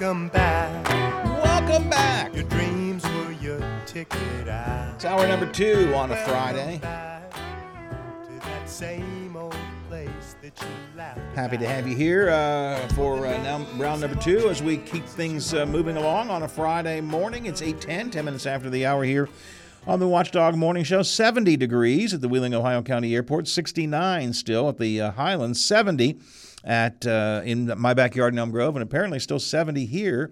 Welcome back. Welcome back. Your dreams were your ticket out. It's hour number two on a Friday. To that same old place that you laughed Happy to have you here uh, for uh, now round number two as we keep things uh, moving along on a Friday morning. It's 8:10, 10 minutes after the hour here on the Watchdog Morning Show. 70 degrees at the Wheeling, Ohio County Airport. 69 still at the uh, Highlands. 70 at uh, in my backyard in Elm Grove, and apparently still 70 here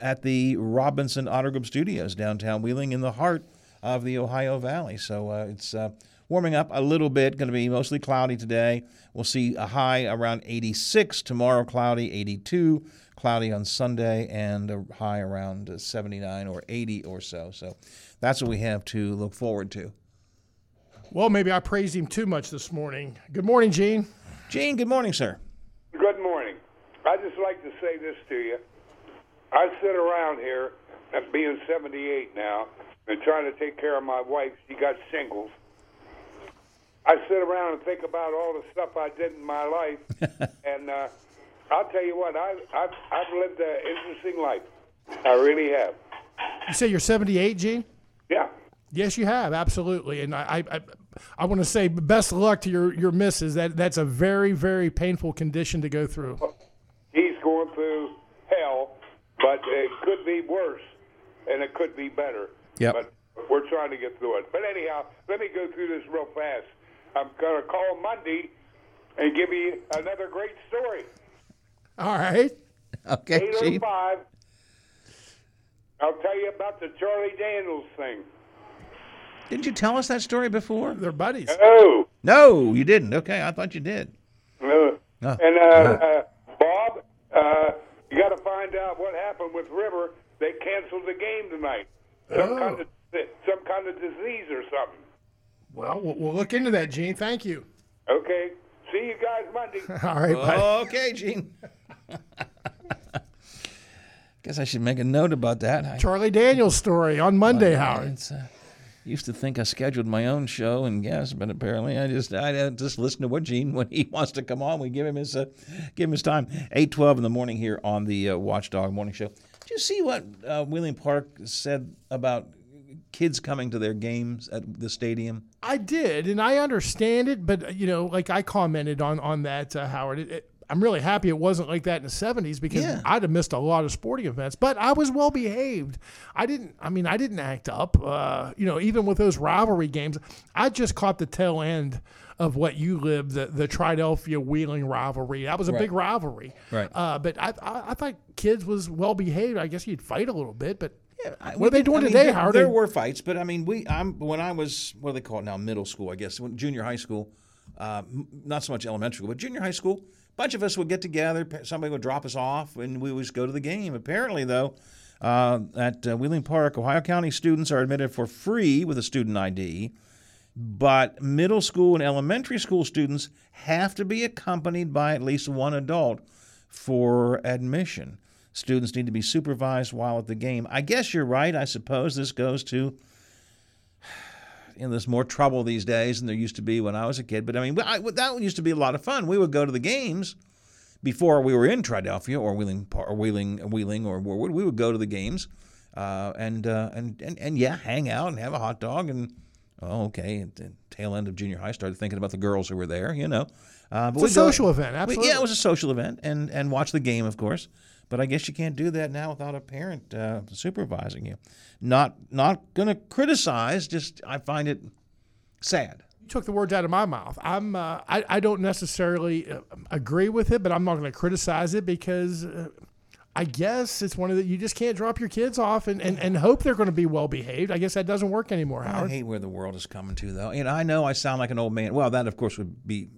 at the Robinson Auto Group Studios downtown Wheeling in the heart of the Ohio Valley. So uh, it's uh, warming up a little bit. Going to be mostly cloudy today. We'll see a high around 86 tomorrow, cloudy 82, cloudy on Sunday, and a high around uh, 79 or 80 or so. So that's what we have to look forward to. Well, maybe I praised him too much this morning. Good morning, Gene. Gene, good morning, sir. Good morning. I'd just like to say this to you. I sit around here, at being 78 now, and trying to take care of my wife. She got shingles. I sit around and think about all the stuff I did in my life, and uh, I'll tell you what, I've, I've, I've lived an interesting life. I really have. You say you're 78, Gene? Yeah. Yes, you have absolutely, and I, I, I want to say best of luck to your your missus. That that's a very very painful condition to go through. He's going through hell, but it could be worse, and it could be better. Yep. But we're trying to get through it. But anyhow, let me go through this real fast. I'm going to call Monday and give you another great story. All right. Okay, 805. I'll tell you about the Charlie Daniels thing. Didn't you tell us that story before? They're buddies. Oh. No, you didn't. Okay, I thought you did. Uh, Oh. And uh, uh, Bob, uh, you got to find out what happened with River. They canceled the game tonight. Some Oh. kind of some kind of disease or something. Well, we'll we'll look into that, Gene. Thank you. Okay. See you guys Monday. All right, buddy. Okay, Gene. Guess I should make a note about that. Charlie Daniels story on Monday, Howard. Uh, used to think I scheduled my own show and guests, but apparently I just I uh, just listen to what Gene when he wants to come on. We give him his uh, give him his time. Eight twelve in the morning here on the uh, Watchdog Morning Show. Did you see what uh, Wheeling Park said about kids coming to their games at the stadium? I did, and I understand it, but you know, like I commented on on that, uh, Howard. It, it, I'm really happy it wasn't like that in the 70s because Yeah. I'd have missed a lot of sporting events. But I was well behaved. I didn't. I mean, I didn't act up. Uh, you know, even with those rivalry games, I just caught the tail end of what you lived the the Triadelphia Wheeling rivalry. That was a Right. big rivalry. Right. Uh, but I, I I thought kids was well behaved. I guess you'd fight a little bit, but. I- What are they doing I mean, today, there, Howard? There were fights, but I mean, we I'm when I was what do they call it now, middle school, I guess, when- junior high school, uh, m- not so much elementary but junior high school. Bunch of us would get together. Somebody would drop us off, and we would go to the game. Apparently, though, uh, at uh, Wheeling Park, Ohio County students are admitted for free with a student ID. But middle school and elementary school students have to be accompanied by at least one adult for admission. Students need to be supervised while at the game. I guess you're right. I suppose this goes to you know, there's more trouble these days than there used to be when I was a kid. But I mean, I, that used to be a lot of fun. We would go to the games before we were in Triadelphia or Wheeling or Wheeling, Wheeling or Warwood. We would go to the games uh, and, uh, and and and yeah, hang out and have a hot dog and oh, okay. At the tail end of junior high, started thinking about the girls who were there. You know, uh, but It's a we'd go- social event, we- absolutely. yeah, it was a social event and and watch the game, of course. But I guess you can't do that now without a parent uh, supervising you. Not not going to criticize. Just I find it sad. You took the words out of my mouth. I'm. Uh, I. I don't necessarily uh, agree with it, but I'm not going to criticize it because uh, I guess it's one of the. You just can't drop your kids off and, and, and hope they're going to be well behaved. I guess that doesn't work anymore, Howard. I hate where the world is coming to, though. And I know I sound like an old man. Well, that of course would be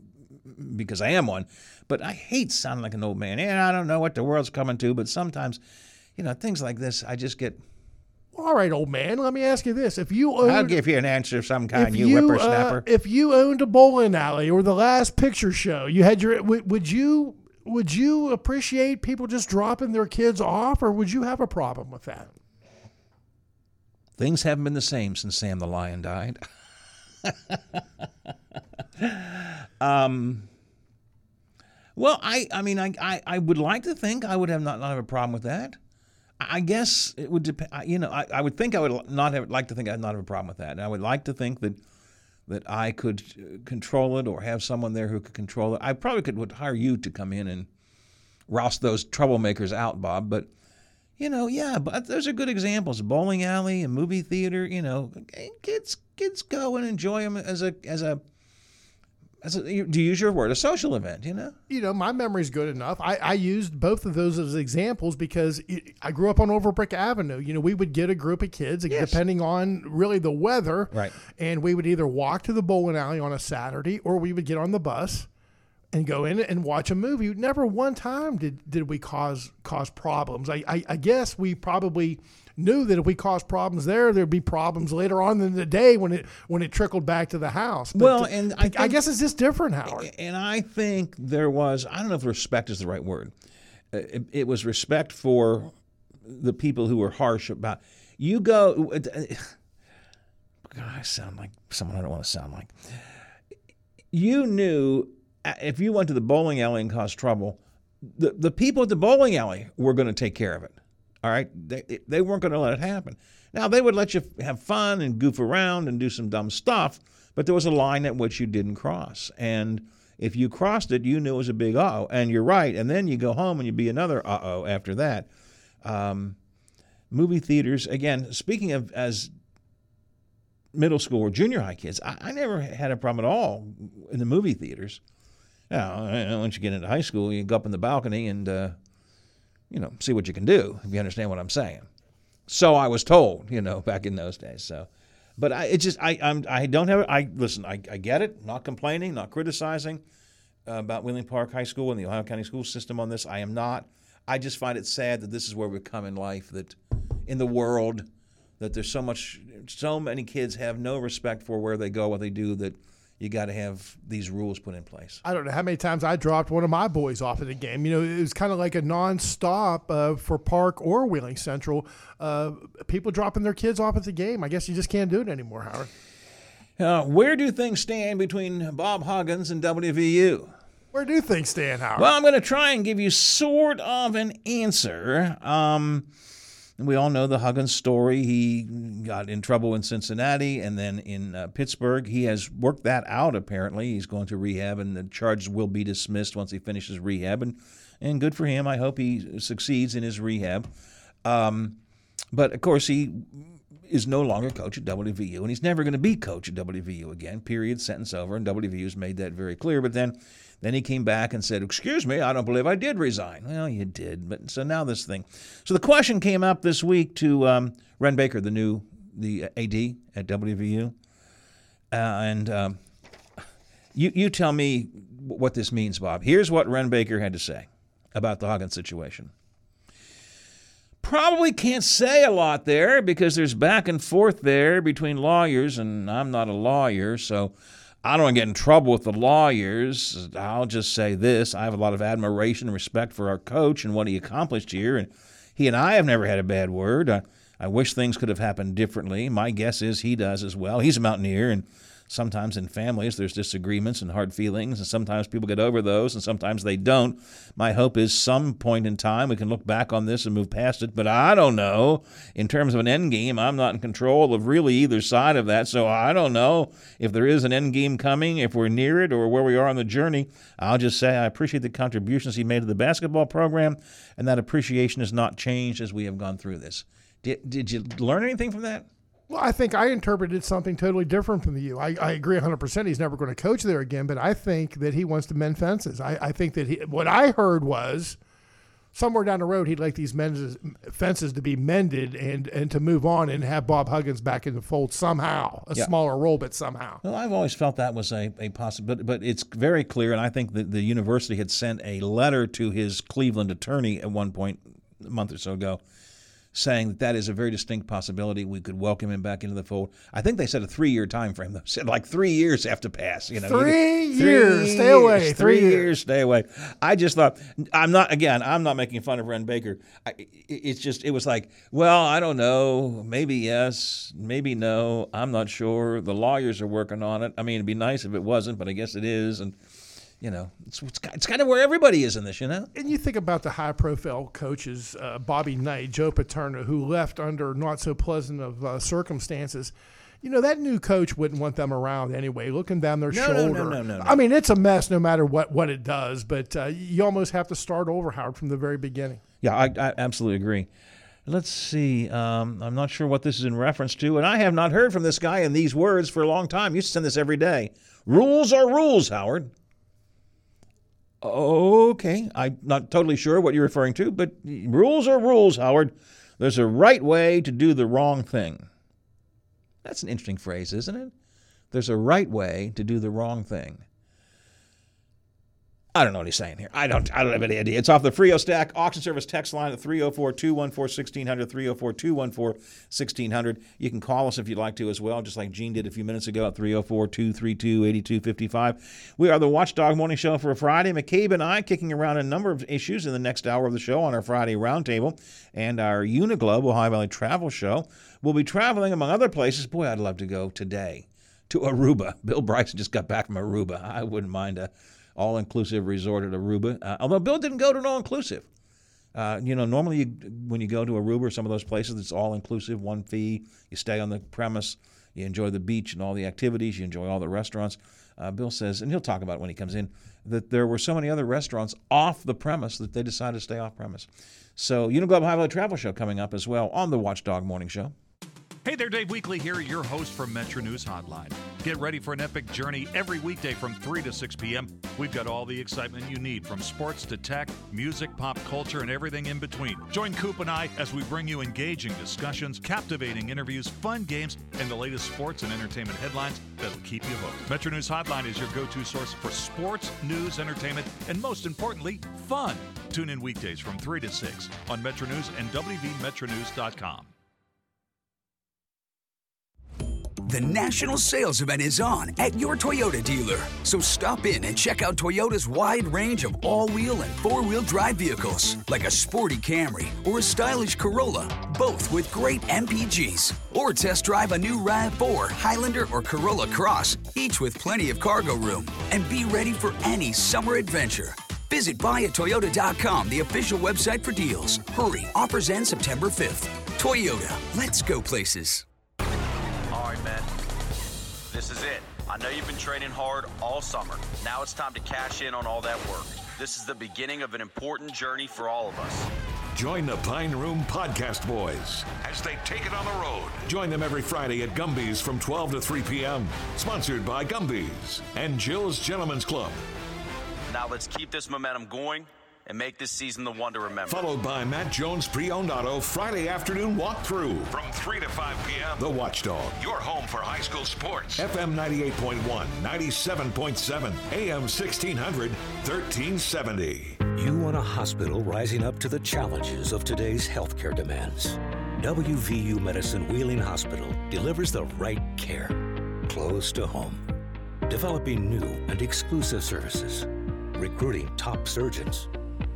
because I am one. But I hate sounding like an old man. And I don't know what the world's coming to, but sometimes, you know, things like this, I just get. All right, old man. Let me ask you this: If you owned, I'll give you an answer of some kind, you, you, uh, whippersnapper. if you owned a bowling alley or the last picture show, you had your. Would, would you? Would you appreciate people just dropping their kids off, or would you have a problem with that? Things haven't been the same since Sam the Lion died. um, well, I, I mean, I, I, I would like to think I would have not, not have a problem with that. I guess it would depend. You know, I, I would think I would not have like to think I'd not have a problem with that. And I would like to think that that I could uh, control it or have someone there who could control it. I probably could would hire you to come in and roust those troublemakers out, Bob. But you know, yeah, but those are good examples. Bowling alley, and movie theater. You know, kids kids go and enjoy them as a as a as a, to use your word, a social event, you know? You know, my memory's good enough. I, I used both of those as examples because it, I grew up on Overbrook Avenue. You know, we would get a group of kids, Yes. depending on really the weather. Right. And we would either walk to the bowling alley on a Saturday or we would get on the bus and go in and watch a movie. Never one time did, did we cause cause problems. I, I, I guess we probably knew that if we caused problems there, there'd be problems later on in the day when it when it trickled back to the house. But Well, and I I guess it's just different, Howard. And I think there was, I don't know if respect is the right word. Uh, It, it was respect for the people who were harsh about, you go, God, I sound like someone I don't want to sound like. You knew uh, if you went to the bowling alley and caused trouble, the, the people at the bowling alley were going to take care of it. All right? They, they weren't going to let it happen. Now, they would let you have fun and goof around and do some dumb stuff, but there was a line at which you didn't cross. And if you crossed it, you knew it was a big uh oh. And you're right. And then you go home and you be another uh oh after that. Um, movie theaters, again, speaking of as middle school or junior high kids, I, I never had a problem at all in the movie theaters. Now, once you get into high school, you go up in the balcony and, uh, you know, see what you can do, if you understand what I'm saying. So I was told, you know, back in those days. So, but I, it just, I, I'm, I don't have, I listen, I, I get it. Not complaining, not criticizing uh, about Wheeling Park High School and the Ohio County school system on this. I am not. I just find it sad that this is where we've come in life. That in the world, that there's so much, so many kids have no respect for where they go, what they do. That you got to have these rules put in place. I don't know how many times I dropped one of my boys off at a game. You know, it was kind of like a nonstop uh, for Park or Wheeling Central. Uh, people dropping their kids off at the game. I guess you just can't do it anymore, Howard. Uh, where do things stand between Bob Huggins and WVU? Where do things stand, Howard? Well, I'm going to try and give you sort of an answer. Um, we all know the Huggins story. He got in trouble in Cincinnati and then in uh, Pittsburgh. He has worked that out, apparently. He's going to rehab, and the charges will be dismissed once he finishes rehab. And, and good for him. I hope he succeeds in his rehab. Um, but of course, he is no longer coach at WVU, and he's never going to be coach at WVU again. Period. Sentence over. And WVU's made that very clear. But then, then he came back and said, "Excuse me, I don't believe I did resign." Well, you did. But so now this thing. So the question came up this week to um, Wren Baker, the new the AD at WVU, uh, and um, you you tell me what this means, Bob. Here's what Wren Baker had to say about the Huggins situation probably can't say a lot there because there's back and forth there between lawyers, and I'm not a lawyer, so I don't want to get in trouble with the lawyers. I'll just say this I have a lot of admiration and respect for our coach and what he accomplished here, and he and I have never had a bad word. I, I wish things could have happened differently. My guess is he does as well. He's a Mountaineer, and sometimes in families there's disagreements and hard feelings, and sometimes people get over those, and sometimes they don't. My hope is some point in time we can look back on this and move past it, but I don't know. In terms of an end game, I'm not in control of really either side of that, so I don't know if there is an end game coming, if we're near it, or where we are on the journey. I'll just say I appreciate the contributions he made to the basketball program, and that appreciation has not changed as we have gone through this. Did, did you learn anything from that? Well, I think I interpreted something totally different from you. I, I agree 100%. He's never going to coach there again, but I think that he wants to mend fences. I, I think that he, what I heard was somewhere down the road, he'd like these men's, fences to be mended and, and to move on and have Bob Huggins back in the fold somehow, a Yeah. smaller role, but somehow. Well, I've always felt that was a, a possibility, but it's very clear, and I think that the university had sent a letter to his Cleveland attorney at one point a month or so ago saying that that is a very distinct possibility. We could welcome him back into the fold. I think they said a three-year time frame. They said like three years have to pass. You know, Three years, stay away, three Three years. years, stay away. I just thought I'm not again. I'm not making fun of Wren Baker. I, it- it's just it was like, well, I don't know. Maybe yes, maybe no. I'm not sure. The lawyers are working on it. I mean, it'd be nice if it wasn't, but I guess it is. And you know, it's, it's, it's kind of where everybody is in this, you know? And you think about the high profile coaches, uh, Bobby Knight, Joe Paterno, who left under not so pleasant of uh, circumstances. You know, that new coach wouldn't want them around anyway, looking down their No, no, shoulder. no, no, no, no. I mean, it's a mess no matter what, what it does, but uh, you almost have to start over, Howard, from the very beginning. Yeah, I, I absolutely agree. Let's see. Um, I'm not sure what this is in reference to, and I have not heard from this guy in these words for a long time. You used to send this every day. Rules are rules, Howard. Okay, I'm not totally sure what you're referring to, but rules are rules, Howard. There's a right way to do the wrong thing. That's an interesting phrase, isn't it? There's a right way to do the wrong thing. I don't know what he's saying here. I don't I don't have any idea. It's off the Frio Stack auction service text line at 304 214 1600, 304 214 1600. You can call us if you'd like to as well, just like Gene did a few minutes ago at 304 232 8255. We are the Watchdog Morning Show for Friday. McCabe and I kicking around a number of issues in the next hour of the show on our Friday roundtable and our Uniglobe, Ohio Valley Travel Show. We'll be traveling among other places. Boy, I'd love to go today to Aruba. Bill Bryson just got back from Aruba. I wouldn't mind a all inclusive resort at Aruba. Uh, although Bill didn't go to an all inclusive. Uh, you know, normally you, when you go to Aruba or some of those places, it's all inclusive, one fee. You stay on the premise, you enjoy the beach and all the activities, you enjoy all the restaurants. Uh, Bill says, and he'll talk about it when he comes in, that there were so many other restaurants off the premise that they decided to stay off premise. So, Uniglobe Ohio Valley Travel Show coming up as well on the Watchdog Morning Show. Hey there, Dave Weekley here, your host from Metro News Hotline. Get ready for an epic journey every weekday from 3 to 6 p.m. We've got all the excitement you need from sports to tech, music, pop culture, and everything in between. Join Coop and I as we bring you engaging discussions, captivating interviews, fun games, and the latest sports and entertainment headlines that'll keep you hooked. Metro News Hotline is your go to source for sports, news, entertainment, and most importantly, fun. Tune in weekdays from 3 to 6 on Metro News and WVMetroNews.com. The national sales event is on at your Toyota dealer. So stop in and check out Toyota's wide range of all wheel and four wheel drive vehicles, like a sporty Camry or a stylish Corolla, both with great MPGs. Or test drive a new RAV4, Highlander, or Corolla Cross, each with plenty of cargo room. And be ready for any summer adventure. Visit buyatoyota.com, the official website for deals. Hurry, offers end September 5th. Toyota, let's go places. All right, man. This is it. I know you've been training hard all summer. Now it's time to cash in on all that work. This is the beginning of an important journey for all of us. Join the Pine Room Podcast Boys as they take it on the road. Join them every Friday at Gumby's from 12 to 3 p.m. Sponsored by Gumby's and Jill's Gentlemen's Club. Now let's keep this momentum going and make this season the one to remember. Followed by Matt Jones Pre-Owned Auto Friday afternoon walkthrough. From 3 to 5 p.m. The Watchdog. Your home for high school sports. FM 98.1, 97.7, AM 1600, 1370. You want a hospital rising up to the challenges of today's healthcare demands. WVU Medicine Wheeling Hospital delivers the right care close to home. Developing new and exclusive services, recruiting top surgeons,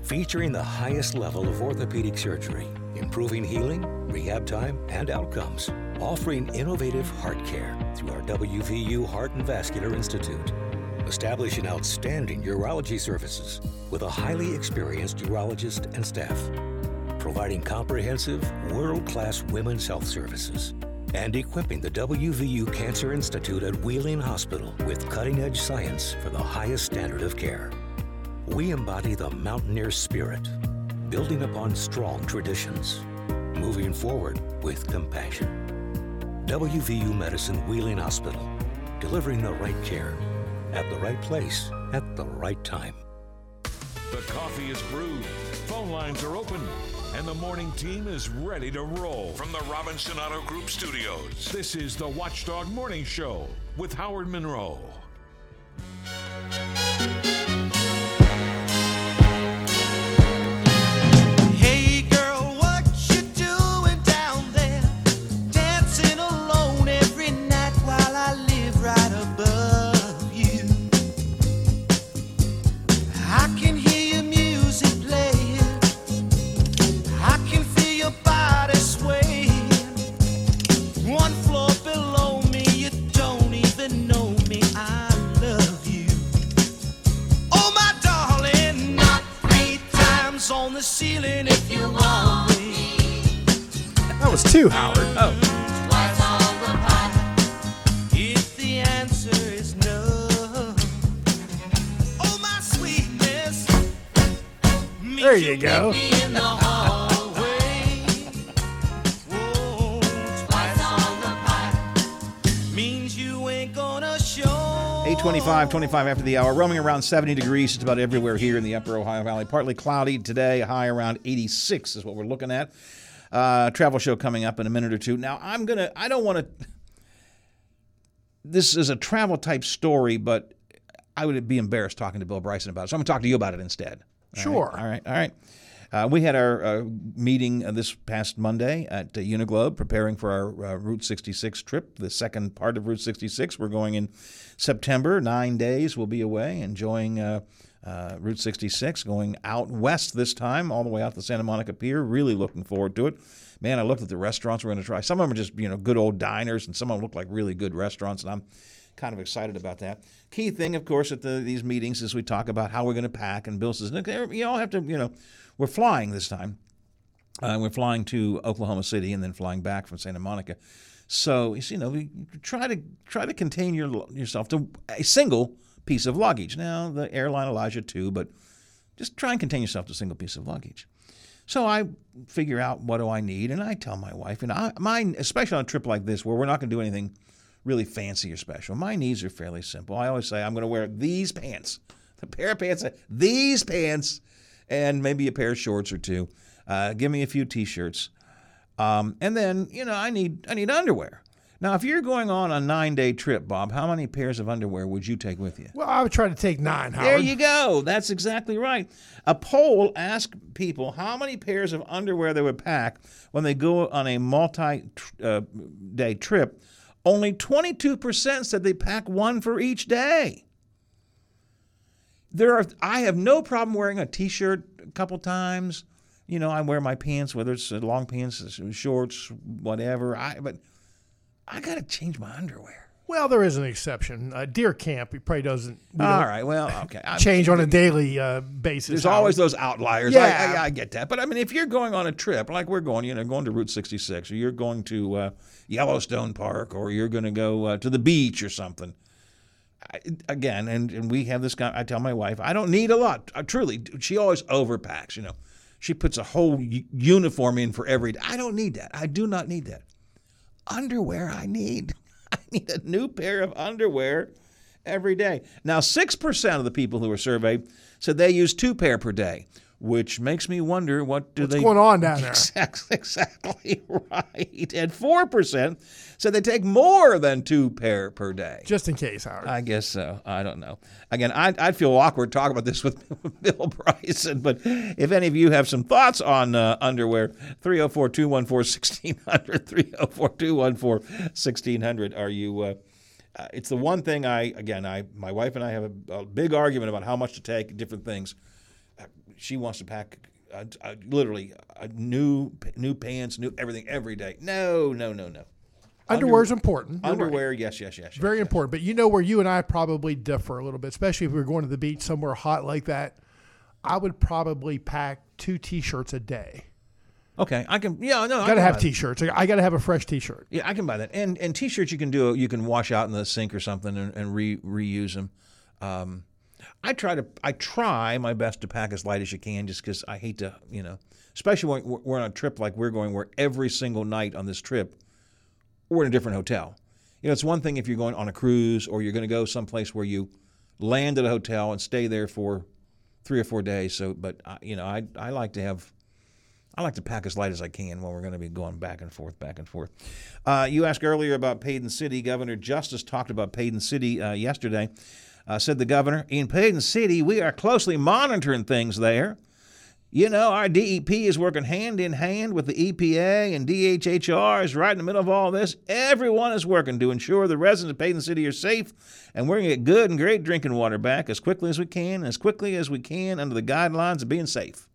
featuring the highest level of orthopedic surgery, improving healing, rehab time, and outcomes, offering innovative heart care through our WVU Heart and Vascular Institute establishing outstanding urology services with a highly experienced urologist and staff, providing comprehensive, world class women's health services, and equipping the WVU Cancer Institute at Wheeling Hospital with cutting edge science for the highest standard of care. We embody the mountaineer spirit, building upon strong traditions, moving forward with compassion. WVU Medicine Wheeling Hospital, delivering the right care at the right place at the right time. The coffee is brewed, phone lines are open, and the morning team is ready to roll. From the Robinson Auto Group studios. This is the Watchdog Morning Show with Howard Monroe. 825, 25 after the hour. Roaming around 70 degrees just about everywhere here in the upper Ohio Valley. Partly cloudy today, high around 86 is what we're looking at. Uh, travel show coming up in a minute or two. Now, I'm going to, I don't want to, this is a travel type story, but I would be embarrassed talking to Bill Bryson about it. So I'm going to talk to you about it instead. All Sure. right, All right. All right. Uh, we had our uh, meeting uh, this past Monday at uh, Uniglobe, preparing for our uh, Route 66 trip, the second part of Route 66. We're going in September, nine days. We'll be away, enjoying uh, Route 66, going out west this time, all the way out to Santa Monica Pier. Really looking forward to it. Man, I looked at the restaurants we're going to try. Some of them are just you know good old diners, and some of them look like really good restaurants, and I'm kind of excited about that. Key thing, of course, at the, these meetings is we talk about how we're going to pack. And Bill says, you all have to, you know, we're flying this time. Uh, we're flying to Oklahoma City and then flying back from Santa Monica. So you know, we try to try to contain your yourself to a single piece of luggage. Now the airline allows you to, but just try and contain yourself to a single piece of luggage. So I figure out what do I need, and I tell my wife, and I, mine, especially on a trip like this where we're not going to do anything really fancy or special. My needs are fairly simple. I always say I'm going to wear these pants, the pair of pants, these pants, and maybe a pair of shorts or two. Uh, give me a few t-shirts, um, and then you know I need I need underwear. Now, if you're going on a nine-day trip, Bob, how many pairs of underwear would you take with you? Well, I would try to take nine, Howard. There you go. That's exactly right. A poll asked people how many pairs of underwear they would pack when they go on a multi uh, day trip. Only 22% said they pack one for each day. There are I have no problem wearing a t-shirt a couple times. You know, I wear my pants whether it's long pants, shorts, whatever. I but I got to change my underwear. Well, there is an exception. Uh, deer camp, he probably doesn't. All right. Well, okay. I- Change on a daily uh, basis. There's always those outliers. I, Yeah. I, I get that. But I mean, if you're going on a trip, like we're going, you know, going to Route 66, or you're going to uh, Yellowstone Park, or you're going to go uh, to the beach or something. Again, and, and we have this guy. I tell my wife, I don't need a lot. I, truly, she always overpacks. You know, she puts a whole uniform in for every. I don't need that. I do not need that. Underwear, I need. I need a new pair of underwear every day. Now, 6% of the people who were surveyed said they use two pair per day, which makes me wonder what do What's they going on down there? Exactly, exactly right. And 4% said they take more than two pair per day. Just in case, Howard. I guess so. I don't know. Again, I'd, I'd feel awkward talking about this with Bill Bryson, but if any of you have some thoughts on uh, underwear, 304 214 1600, 304 214 1600. Are you. Uh, uh, it's the one thing I, again, I, my wife and I have a, a big argument about how much to take, different things. She wants to pack uh, uh, literally uh, new new pants, new everything every day. No, no, no, no. Underwear is important. You're right. Underwear, yes, yes, yes. yes. Very important. But you know where you and I probably differ a little bit, especially if we were going to the beach somewhere hot like that. I would probably pack two T-shirts a day. Okay, I can. Yeah, no, I gotta have. T-shirts. I got to have a fresh T-shirt. Yeah, I can buy that. And and t-shirts you can do. You can wash out in the sink or something and, and re, reuse them. Um, I try to. I try my best to pack as light as you can, just because I hate to. You know, especially when we're on a trip like we're going, where every single night on this trip, we're in a different hotel. You know, it's one thing if you're going on a cruise or you're going to go someplace where you land at a hotel and stay there for three or four days. So, but I, you know, I I like to have I like to pack as light as I can when we're going to be going back and forth, back and forth. Uh, you asked earlier about Paden City. Governor Justice talked about Paden City uh, yesterday. Uh, said the governor, in Paden City, we are closely monitoring things there. You know, our DEP is working hand in hand with the EPA and DHHR is right in the middle of all this. Everyone is working to ensure the residents of Paden City are safe, and we're going to get good and great drinking water back as quickly as we can, as quickly as we can under the guidelines of being safe.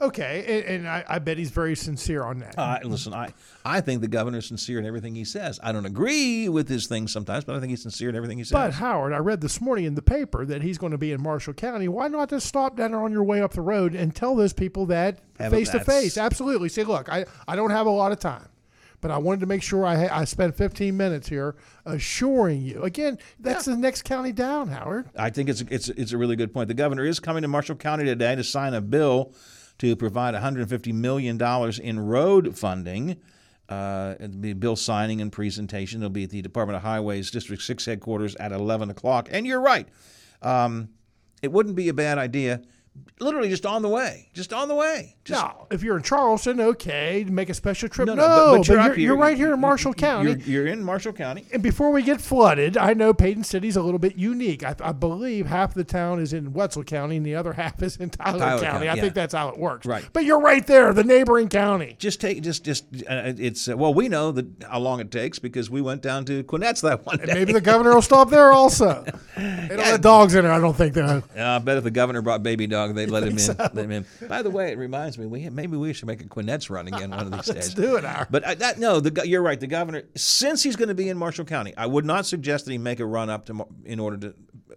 Okay, and, and I, I bet he's very sincere on that. Uh, listen, I, I think the governor's sincere in everything he says. I don't agree with his things sometimes, but I think he's sincere in everything he says. But Howard, I read this morning in the paper that he's going to be in Marshall County. Why not just stop down there on your way up the road and tell those people that Have face to face? Absolutely. Say, look, I, I don't have a lot of time, but I wanted to make sure I ha- I spent 15 minutes here assuring you. Again, that's the next county down, Howard. I think it's it's it's a really good point. The governor is coming to Marshall County today to sign a bill to provide 150 million dollars in road funding. Uh, it'll be bill signing and presentation. It'll be at the Department of Highways District Six headquarters at 11 o'clock. And you're right, um, it wouldn't be a bad idea. Literally, just on the way, just on the way. Just, now, if you're in Charleston, okay, make a special trip. No, No, no, but- but you're you're, up here. you're right here in Marshall You're- County. You're, in Marshall County. And before we get flooded, I know Paden City's a little bit unique. I, I believe half the town is in Wetzel County and the other half is in Tyler, Tyler County. County, I yeah. think that's how it works. Right. But you're right there, the neighboring county. Just take, just, just. Uh, it's uh, well, we know that how long it takes because we went down to Quinette's that one day. Maybe the governor will stop there also. They don't have dogs in there, I don't think. Though. Uh, I bet if the governor brought baby dog, they'd let him in. so? Let him in. By the way, it reminds me, we maybe we should make a Quinette's run again one of these days. Let's do it, Howard. But I, that, no, the, you're right. The governor, since he's going to be in Marshall County, I would not suggest that he make a run up to in order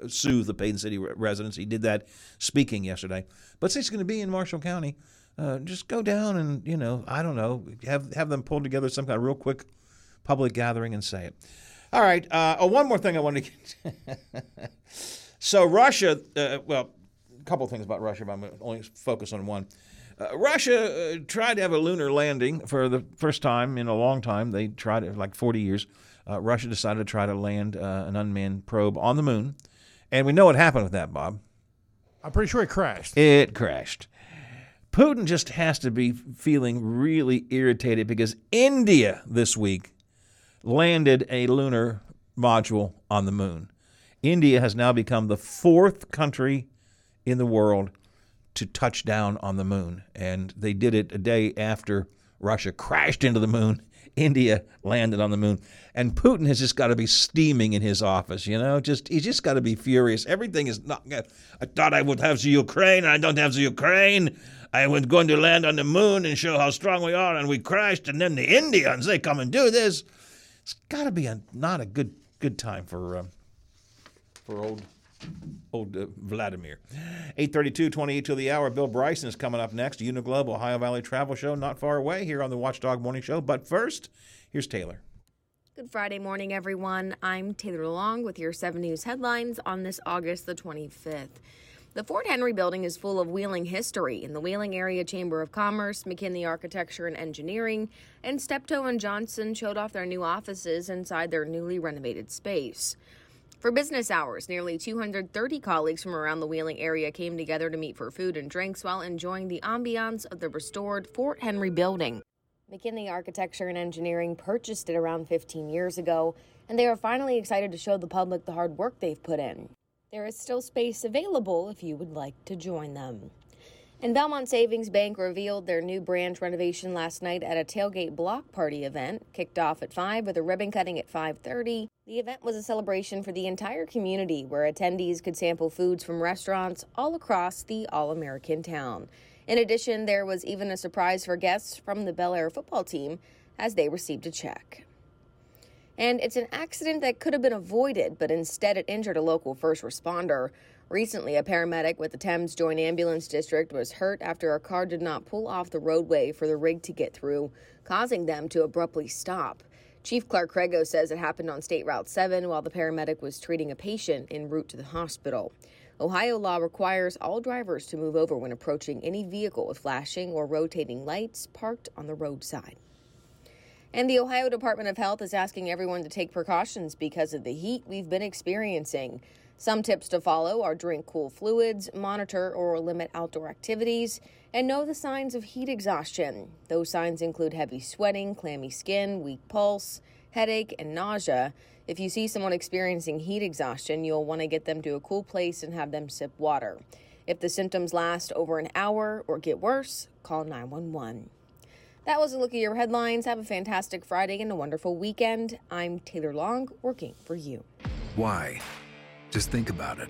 to soothe the Paden City re- residents. He did that speaking yesterday. But since he's going to be in Marshall County, uh, just go down and you know, I don't know, have have them pull together some kind of real quick public gathering and say it. All right. Uh, oh, one more thing I wanted to get. so Russia, uh, well, a couple of things about Russia, but I'm going to only focus on one. Uh, Russia uh, tried to have a lunar landing for the first time in a long time. They tried it like 40 years. Uh, Russia decided to try to land uh, an unmanned probe on the moon, and we know what happened with that, Bob. I'm pretty sure it crashed. It crashed. Putin just has to be feeling really irritated because India this week landed a lunar module on the moon. India has now become the fourth country in the world to touch down on the moon. And they did it a day after Russia crashed into the moon. India landed on the moon. And Putin has just got to be steaming in his office, you know? Just he's just got to be furious. Everything is not good. I thought I would have the Ukraine, I don't have the Ukraine. I was going to land on the moon and show how strong we are, and we crashed, and then the Indians, they come and do this. It's got to be a, not a good good time for um, for old old uh, Vladimir. 832, 28 to the hour. Bill Bryson is coming up next. Uniglobe, Ohio Valley Travel Show, not far away here on the Watchdog Morning Show. But first, here's Taylor. Good Friday morning, everyone. I'm Taylor Long with your 7 News headlines on this August the 25th. The Fort Henry building is full of wheeling history, in the Wheeling Area Chamber of Commerce, McKinley Architecture and Engineering, and Steptoe and Johnson showed off their new offices inside their newly renovated space. For business hours, nearly 230 colleagues from around the Wheeling area came together to meet for food and drinks while enjoying the ambiance of the restored Fort Henry building. McKinley Architecture and Engineering purchased it around 15 years ago, and they are finally excited to show the public the hard work they've put in. There is still space available if you would like to join them. And Belmont Savings Bank revealed their new branch renovation last night at a tailgate block party event, kicked off at 5 with a ribbon cutting at 5:30. The event was a celebration for the entire community where attendees could sample foods from restaurants all across the all-American town. In addition, there was even a surprise for guests from the Bellaire football team as they received a check. And it's an accident that could have been avoided, but instead it injured a local first responder. Recently, a paramedic with the Thames Joint Ambulance District was hurt after a car did not pull off the roadway for the rig to get through, causing them to abruptly stop. Chief Clark Crego says it happened on State Route 7 while the paramedic was treating a patient en route to the hospital. Ohio law requires all drivers to move over when approaching any vehicle with flashing or rotating lights parked on the roadside. And the Ohio Department of Health is asking everyone to take precautions because of the heat we've been experiencing. Some tips to follow are drink cool fluids, monitor or limit outdoor activities, and know the signs of heat exhaustion. Those signs include heavy sweating, clammy skin, weak pulse, headache, and nausea. If you see someone experiencing heat exhaustion, you'll want to get them to a cool place and have them sip water. If the symptoms last over an hour or get worse, call 911. That was a look at your headlines. Have a fantastic Friday and a wonderful weekend. I'm Taylor Long, working for you. Why? Just think about it.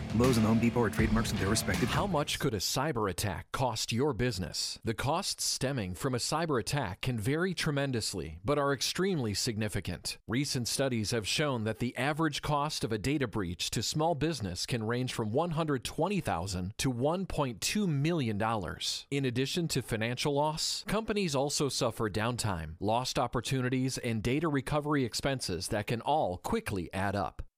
Lowe's and Home Depot are trademarks of their respective. How much could a cyber attack cost your business? The costs stemming from a cyber attack can vary tremendously, but are extremely significant. Recent studies have shown that the average cost of a data breach to small business can range from 120,000 to $1.2 million. In addition to financial loss, companies also suffer downtime, lost opportunities, and data recovery expenses that can all quickly add up.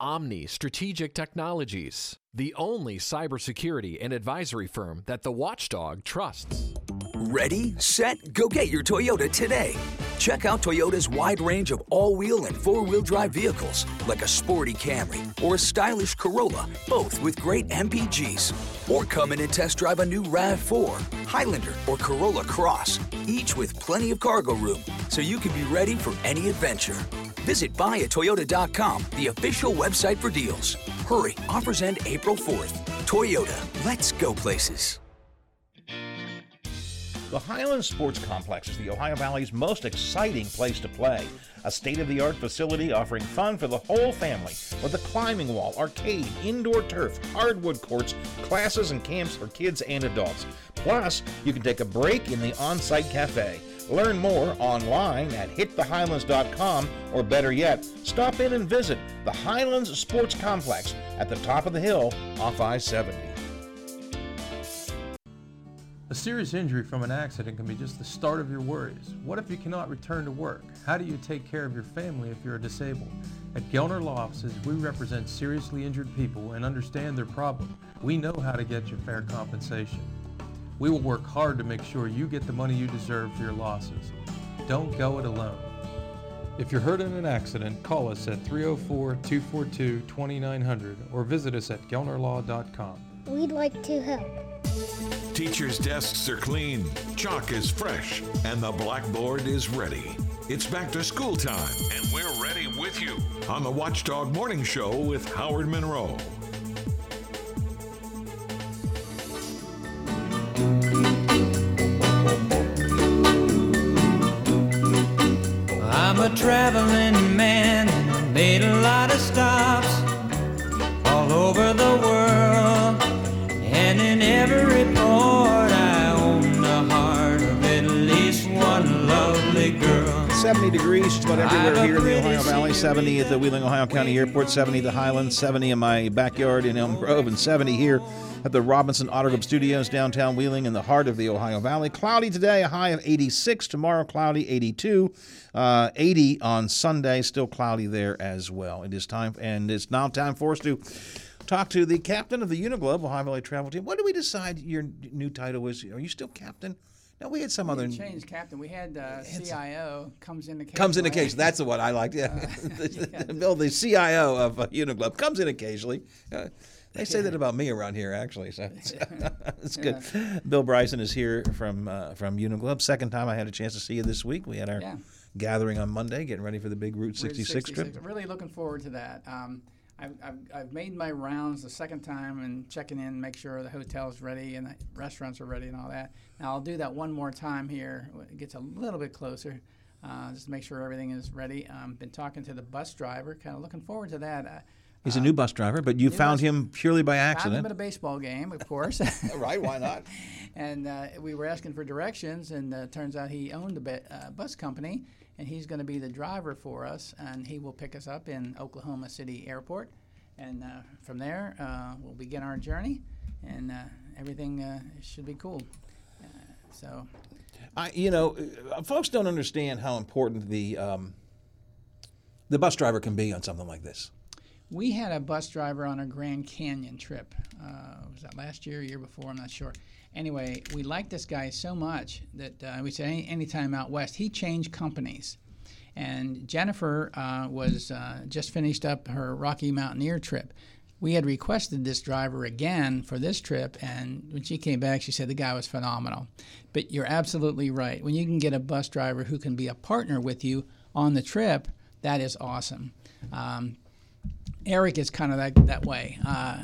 Omni Strategic Technologies, the only cybersecurity and advisory firm that the watchdog trusts. Ready, set, go get your Toyota today. Check out Toyota's wide range of all wheel and four wheel drive vehicles, like a sporty Camry or a stylish Corolla, both with great MPGs. Or come in and test drive a new RAV4, Highlander, or Corolla Cross, each with plenty of cargo room, so you can be ready for any adventure. Visit buyatoyota.com, the official website for deals. Hurry, offers end April 4th. Toyota, let's go places. The Highland Sports Complex is the Ohio Valley's most exciting place to play. A state of the art facility offering fun for the whole family with a climbing wall, arcade, indoor turf, hardwood courts, classes and camps for kids and adults. Plus, you can take a break in the on site cafe. Learn more online at hitthehighlands.com or better yet, stop in and visit the Highlands Sports Complex at the top of the hill off I 70. A serious injury from an accident can be just the start of your worries. What if you cannot return to work? How do you take care of your family if you're disabled? At Gelner Law Offices, we represent seriously injured people and understand their problem. We know how to get you fair compensation. We will work hard to make sure you get the money you deserve for your losses. Don't go it alone. If you're hurt in an accident, call us at 304-242-2900 or visit us at gelnerlaw.com. We'd like to help. Teachers' desks are clean, chalk is fresh, and the blackboard is ready. It's back to school time, and we're ready with you on the Watchdog Morning Show with Howard Monroe. Traveling man, made a lot of stops all over the world, and in every port I own the heart of at least one lovely girl. 70 degrees just about everywhere here in the Ohio Valley. 70 at the Wheeling, Ohio County Airport, 70 at the Highlands, 70 in my backyard in Elm Grove, and 70 here at the Robinson Auto Group Studios downtown Wheeling in the heart of the Ohio Valley. Cloudy today, a high of 86. Tomorrow, cloudy 82. Uh, 80 on Sunday, still cloudy there as well. It is time, and it's now time for us to talk to the captain of the Uniglobe Ohio Valley Travel Team. What do we decide your new title is? Are you still captain? No, we had some we other. Changed captain. We had uh, CIO comes in occasionally. Comes in occasionally. That's the one I liked. Yeah, uh, Bill, the CIO of uh, Uniglobe comes in occasionally. Uh, they say that about me around here, actually. So it's, it's good. Yeah. Bill Bryson is here from uh, from Uniglobe. Second time I had a chance to see you this week. We had our yeah. gathering on Monday, getting ready for the big Route 66, 66. trip. Really looking forward to that. Um, I've, I've, I've, made my rounds the second time and checking in, make sure the hotel's ready and the restaurants are ready and all that. Now I'll do that one more time here. It gets a little bit closer, uh, just to make sure everything is ready. Um, been talking to the bus driver, kind of looking forward to that. Uh, He's a new bus driver, but you found him purely by accident. Found him at a baseball game, of course. right? Why not? and uh, we were asking for directions, and uh, turns out he owned a uh, bus company, and he's going to be the driver for us, and he will pick us up in Oklahoma City Airport, and uh, from there uh, we'll begin our journey, and uh, everything should be cool. so. I, you know, folks don't understand how important the um, the bus driver can be on something like this. We had a bus driver on a Grand Canyon trip. Uh, was that last year, year before? I'm not sure. Anyway, we liked this guy so much that uh, we said any anytime out west, he changed companies. And Jennifer uh, was uh, just finished up her Rocky Mountaineer trip. We had requested this driver again for this trip, and when she came back, she said the guy was phenomenal. But you're absolutely right. When you can get a bus driver who can be a partner with you on the trip, that is awesome. Um, Eric is kind of that, that way. Uh,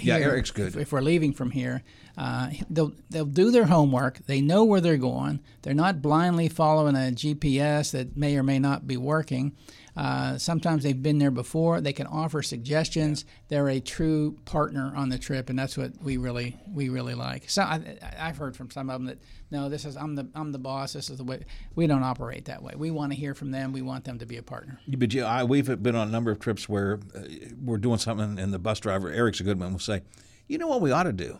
Yeah, Eric's good. If, if we're leaving from here, uh, they'll they'll do their homework. They know where they're going. They're not blindly following a GPS that may or may not be working. Uh, sometimes they've been there before. They can offer suggestions. They're a true partner on the trip, and that's what we really we really like. So I, I've heard from some of them that no, this is I'm the I'm the boss. This is the way we don't operate that way. We want to hear from them. We want them to be a partner. But yeah, I, we've been on a number of trips where uh, we're doing something, and the bus driver, Eric's a good one, will say, "You know what we ought to do?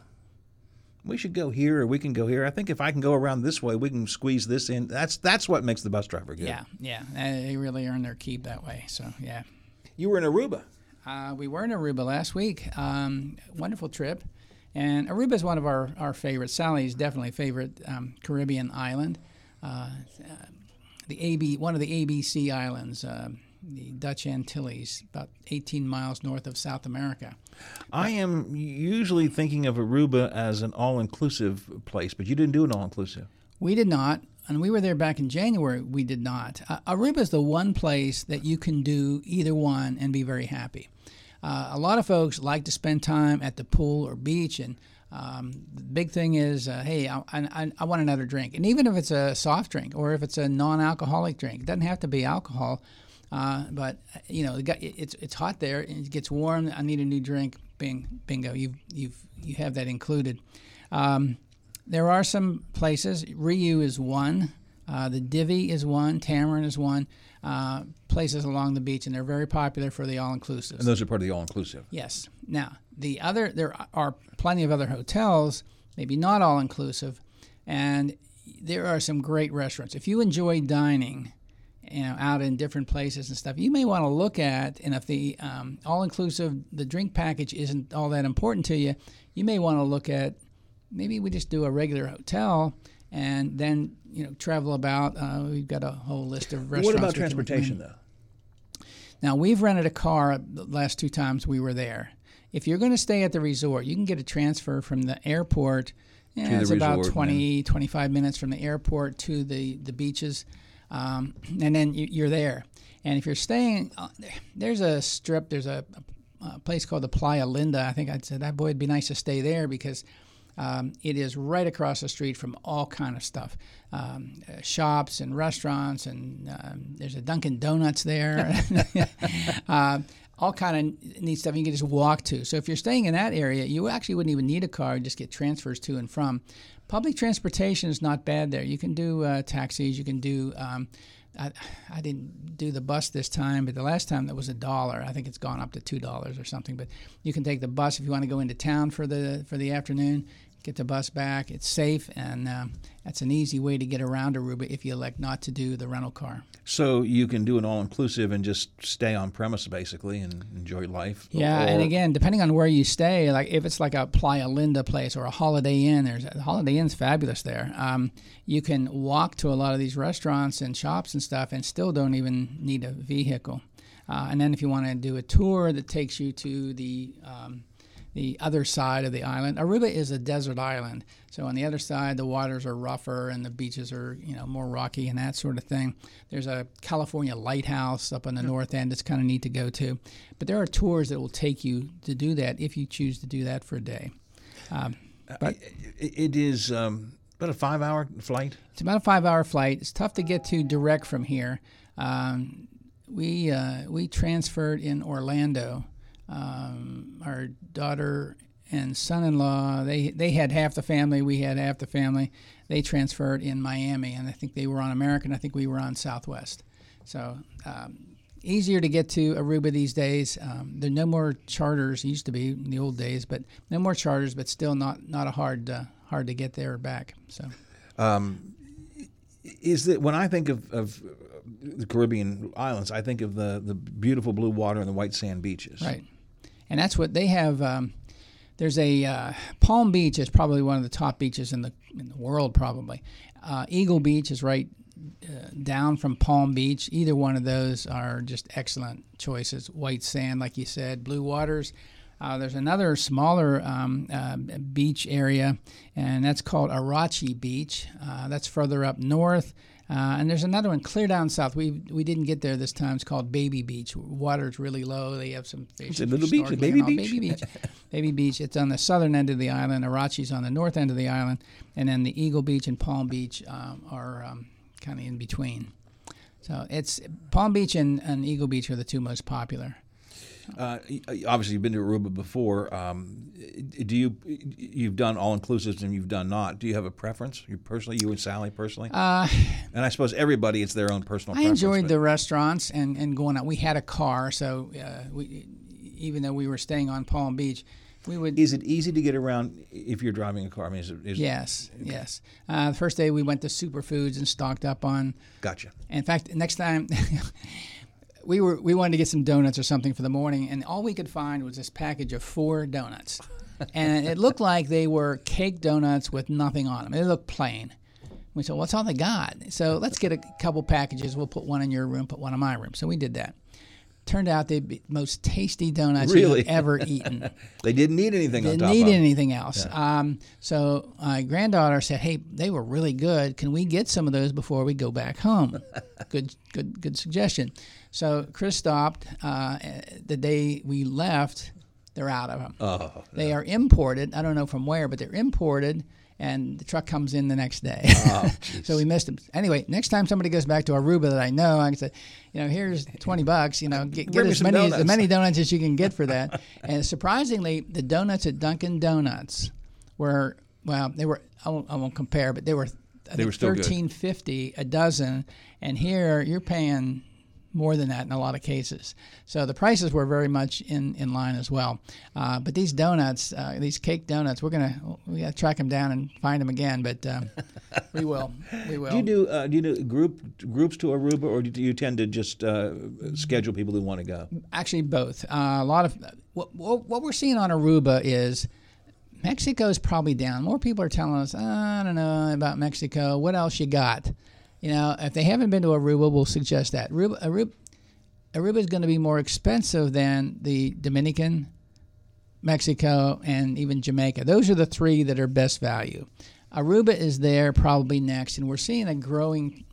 We should go here, or we can go here. I think if I can go around this way, we can squeeze this in." That's that's what makes the bus driver good. Yeah, yeah, they really earn their keep that way. So yeah. You were in Aruba. Uh, we were in Aruba last week. Um, wonderful trip. And Aruba is one of our, our favorites. Sally's definitely favorite um, Caribbean island. Uh, uh, the AB, one of the ABC islands, uh, the Dutch Antilles, about 18 miles north of South America. I am usually thinking of Aruba as an all-inclusive place, but you didn't do an all-inclusive. We did not, and we were there back in January. We did not. Uh, Aruba is the one place that you can do either one and be very happy. Uh, a lot of folks like to spend time at the pool or beach, and um, the big thing is, uh, hey, I, I, I want another drink. And even if it's a soft drink or if it's a non-alcoholic drink, it doesn't have to be alcohol. Uh, but you know, it's it's hot there, and it gets warm. I need a new drink. Bing, bingo. You you've you have that included. Um, there are some places. Riu is one. Uh, the Divi is one. Tamarijn is one. Uh, places along the beach, and they're very popular for the all inclusive. And those are part of the all-inclusive. Yes. Now, the other there are plenty of other hotels, maybe not all inclusive, and there are some great restaurants. If you enjoy dining, you know, out in different places and stuff, you may want to look at. And if the um, all inclusive, the drink package isn't all that important to you, you may want to look at maybe we just do a regular hotel. And then you know travel about. Uh, we've got a whole list of restaurants. What about transportation, though? Now we've rented a car the last two times we were there. If you're going to stay at the resort, you can get a transfer from the airport. Yeah, To the it's about resort, 20, 25 minutes from the airport to the the beaches, um, and then you, you're there. And if you're staying, uh, there's a strip. There's a, a place called the Playa Linda. I think I'd say that boy, it'd be nice to stay there because um, it is right across the street from all kind of stuff, um, uh, shops and restaurants, and um, there's a Dunkin' Donuts there. uh, all kind of neat stuff you can just walk to. So if you're staying in that area, you actually wouldn't even need a car; just get transfers to and from. Public transportation is not bad there. You can do uh, taxis. You can do. Um, I, I didn't do the bus this time, but the last time that was a dollar. I think it's gone up to two dollars or something. But you can take the bus if you want to go into town for the for the afternoon. Get the bus back. It's safe, and um, that's an easy way to get around Aruba if you elect not to do the rental car. So you can do an all-inclusive and just stay on premise basically and enjoy life. Yeah, and again, depending on where you stay, like if it's like a Playa Linda place or a Holiday Inn, there's the Holiday Inn's fabulous there. Um, you can walk to a lot of these restaurants and shops and stuff, and still don't even need a vehicle. Uh, and then if you want to do a tour that takes you to the um, the other side of the island, Aruba is a desert island. So on the other side, the waters are rougher and the beaches are you know more rocky and that sort of thing. There's a California lighthouse up on the north end. It's kind of neat to go to, but there are tours that will take you to do that if you choose to do that for a day. Um, but It- it is um, about a five-hour flight. it's about a five-hour flight. It's tough to get to direct from here. Um, we uh, we transferred in Orlando. Um, our daughter and son-in-law they they had half the family. We had half the family. They transferred in Miami, and I think they were on American. I think we were on Southwest. So. Um, Easier to get to Aruba these days. Um, there are no more charters. It used to be in the old days, but no more charters. But still, not not a hard uh, hard to get there or back. So Um, is that when I think of, of the Caribbean islands, I think of the, the beautiful blue water and the white sand beaches. Right. And that's what they have. Um, there's a uh, Palm Beach is probably one of the top beaches in the in the world, probably. Uh, Eagle Beach is right uh, down from Palm Beach. Either one of those are just excellent choices. White sand, like you said, blue waters. Uh, there's another smaller um, uh, beach area, and that's called Arashi Beach. Uh, that's further up north. Uh, and there's another one clear down south. We we didn't get there this time. It's called Baby Beach. Water's really low. They have some fish. It's a little beach, baby beach? Baby Beach. Baby Beach. It's on the southern end of the island. Arashi's on the north end of the island, and then the Eagle Beach and Palm Beach um, are um, kind of in between. So it's Palm Beach and, and Eagle Beach are the two most popular. Uh, obviously, you've been to Aruba before. Um, do you you've done all inclusives and you've done not? Do you have a preference? You personally, you and Sally personally? Uh, and I suppose everybody, it's their own personal. I preference, enjoyed but- the restaurants and, and going out. We had a car, so uh, we, even though we were staying on Palm Beach, we would. Is it easy to get around if you're driving a car? I mean, is it? Is Yes, yes. Uh, the first day we went to Superfoods and stocked up on. Gotcha. In fact, next time we were we wanted to get some donuts or something for the morning, and all we could find was this package of four donuts, and it looked like they were cake donuts with nothing on them. They looked plain. We said, "What's all they got?" So let's get a couple packages. We'll put one in your room, put one in my room. So we did that. Turned out they'd be the most tasty donuts Really? you've ever eaten. they didn't need anything on Didn't top need anything else. Yeah. Um, so my granddaughter said, "Hey, they were really good. Can we get some of those before we go back home?" good, good, good suggestion. So Chris stopped uh, the day we left. They're out of them. Oh, They are imported. I don't know from where, but they're imported, and the truck comes in the next day. Oh, so we missed them. Anyway, next time somebody goes back to Aruba that I know, I can say, you know, here's twenty bucks. You know, get, get as many as donuts. many donuts as you can get for that. and surprisingly, the donuts at Dunkin' Donuts were well, they were. I won't, I won't compare, but they were. I They think were still good. thirteen fifty a dozen, and here you're paying more than that in a lot of cases. So the prices were very much in, in line as well. Uh, but these donuts, uh, these cake donuts, we're gonna we gotta track them down and find them again. But um, we will, we will. Do you do uh, do you do group groups to Aruba, or do you tend to just uh, schedule people who want to go? Actually, both. Uh, a lot of what, what what we're seeing on Aruba is Mexico's probably down. More people are telling us, I don't know about Mexico. What else you got? You know, if they haven't been to Aruba, we'll suggest that. Aruba, Aruba, Aruba is going to be more expensive than the Dominican, Mexico, and even Jamaica. Those are the three that are best value. Aruba is there probably next, and we're seeing a growing.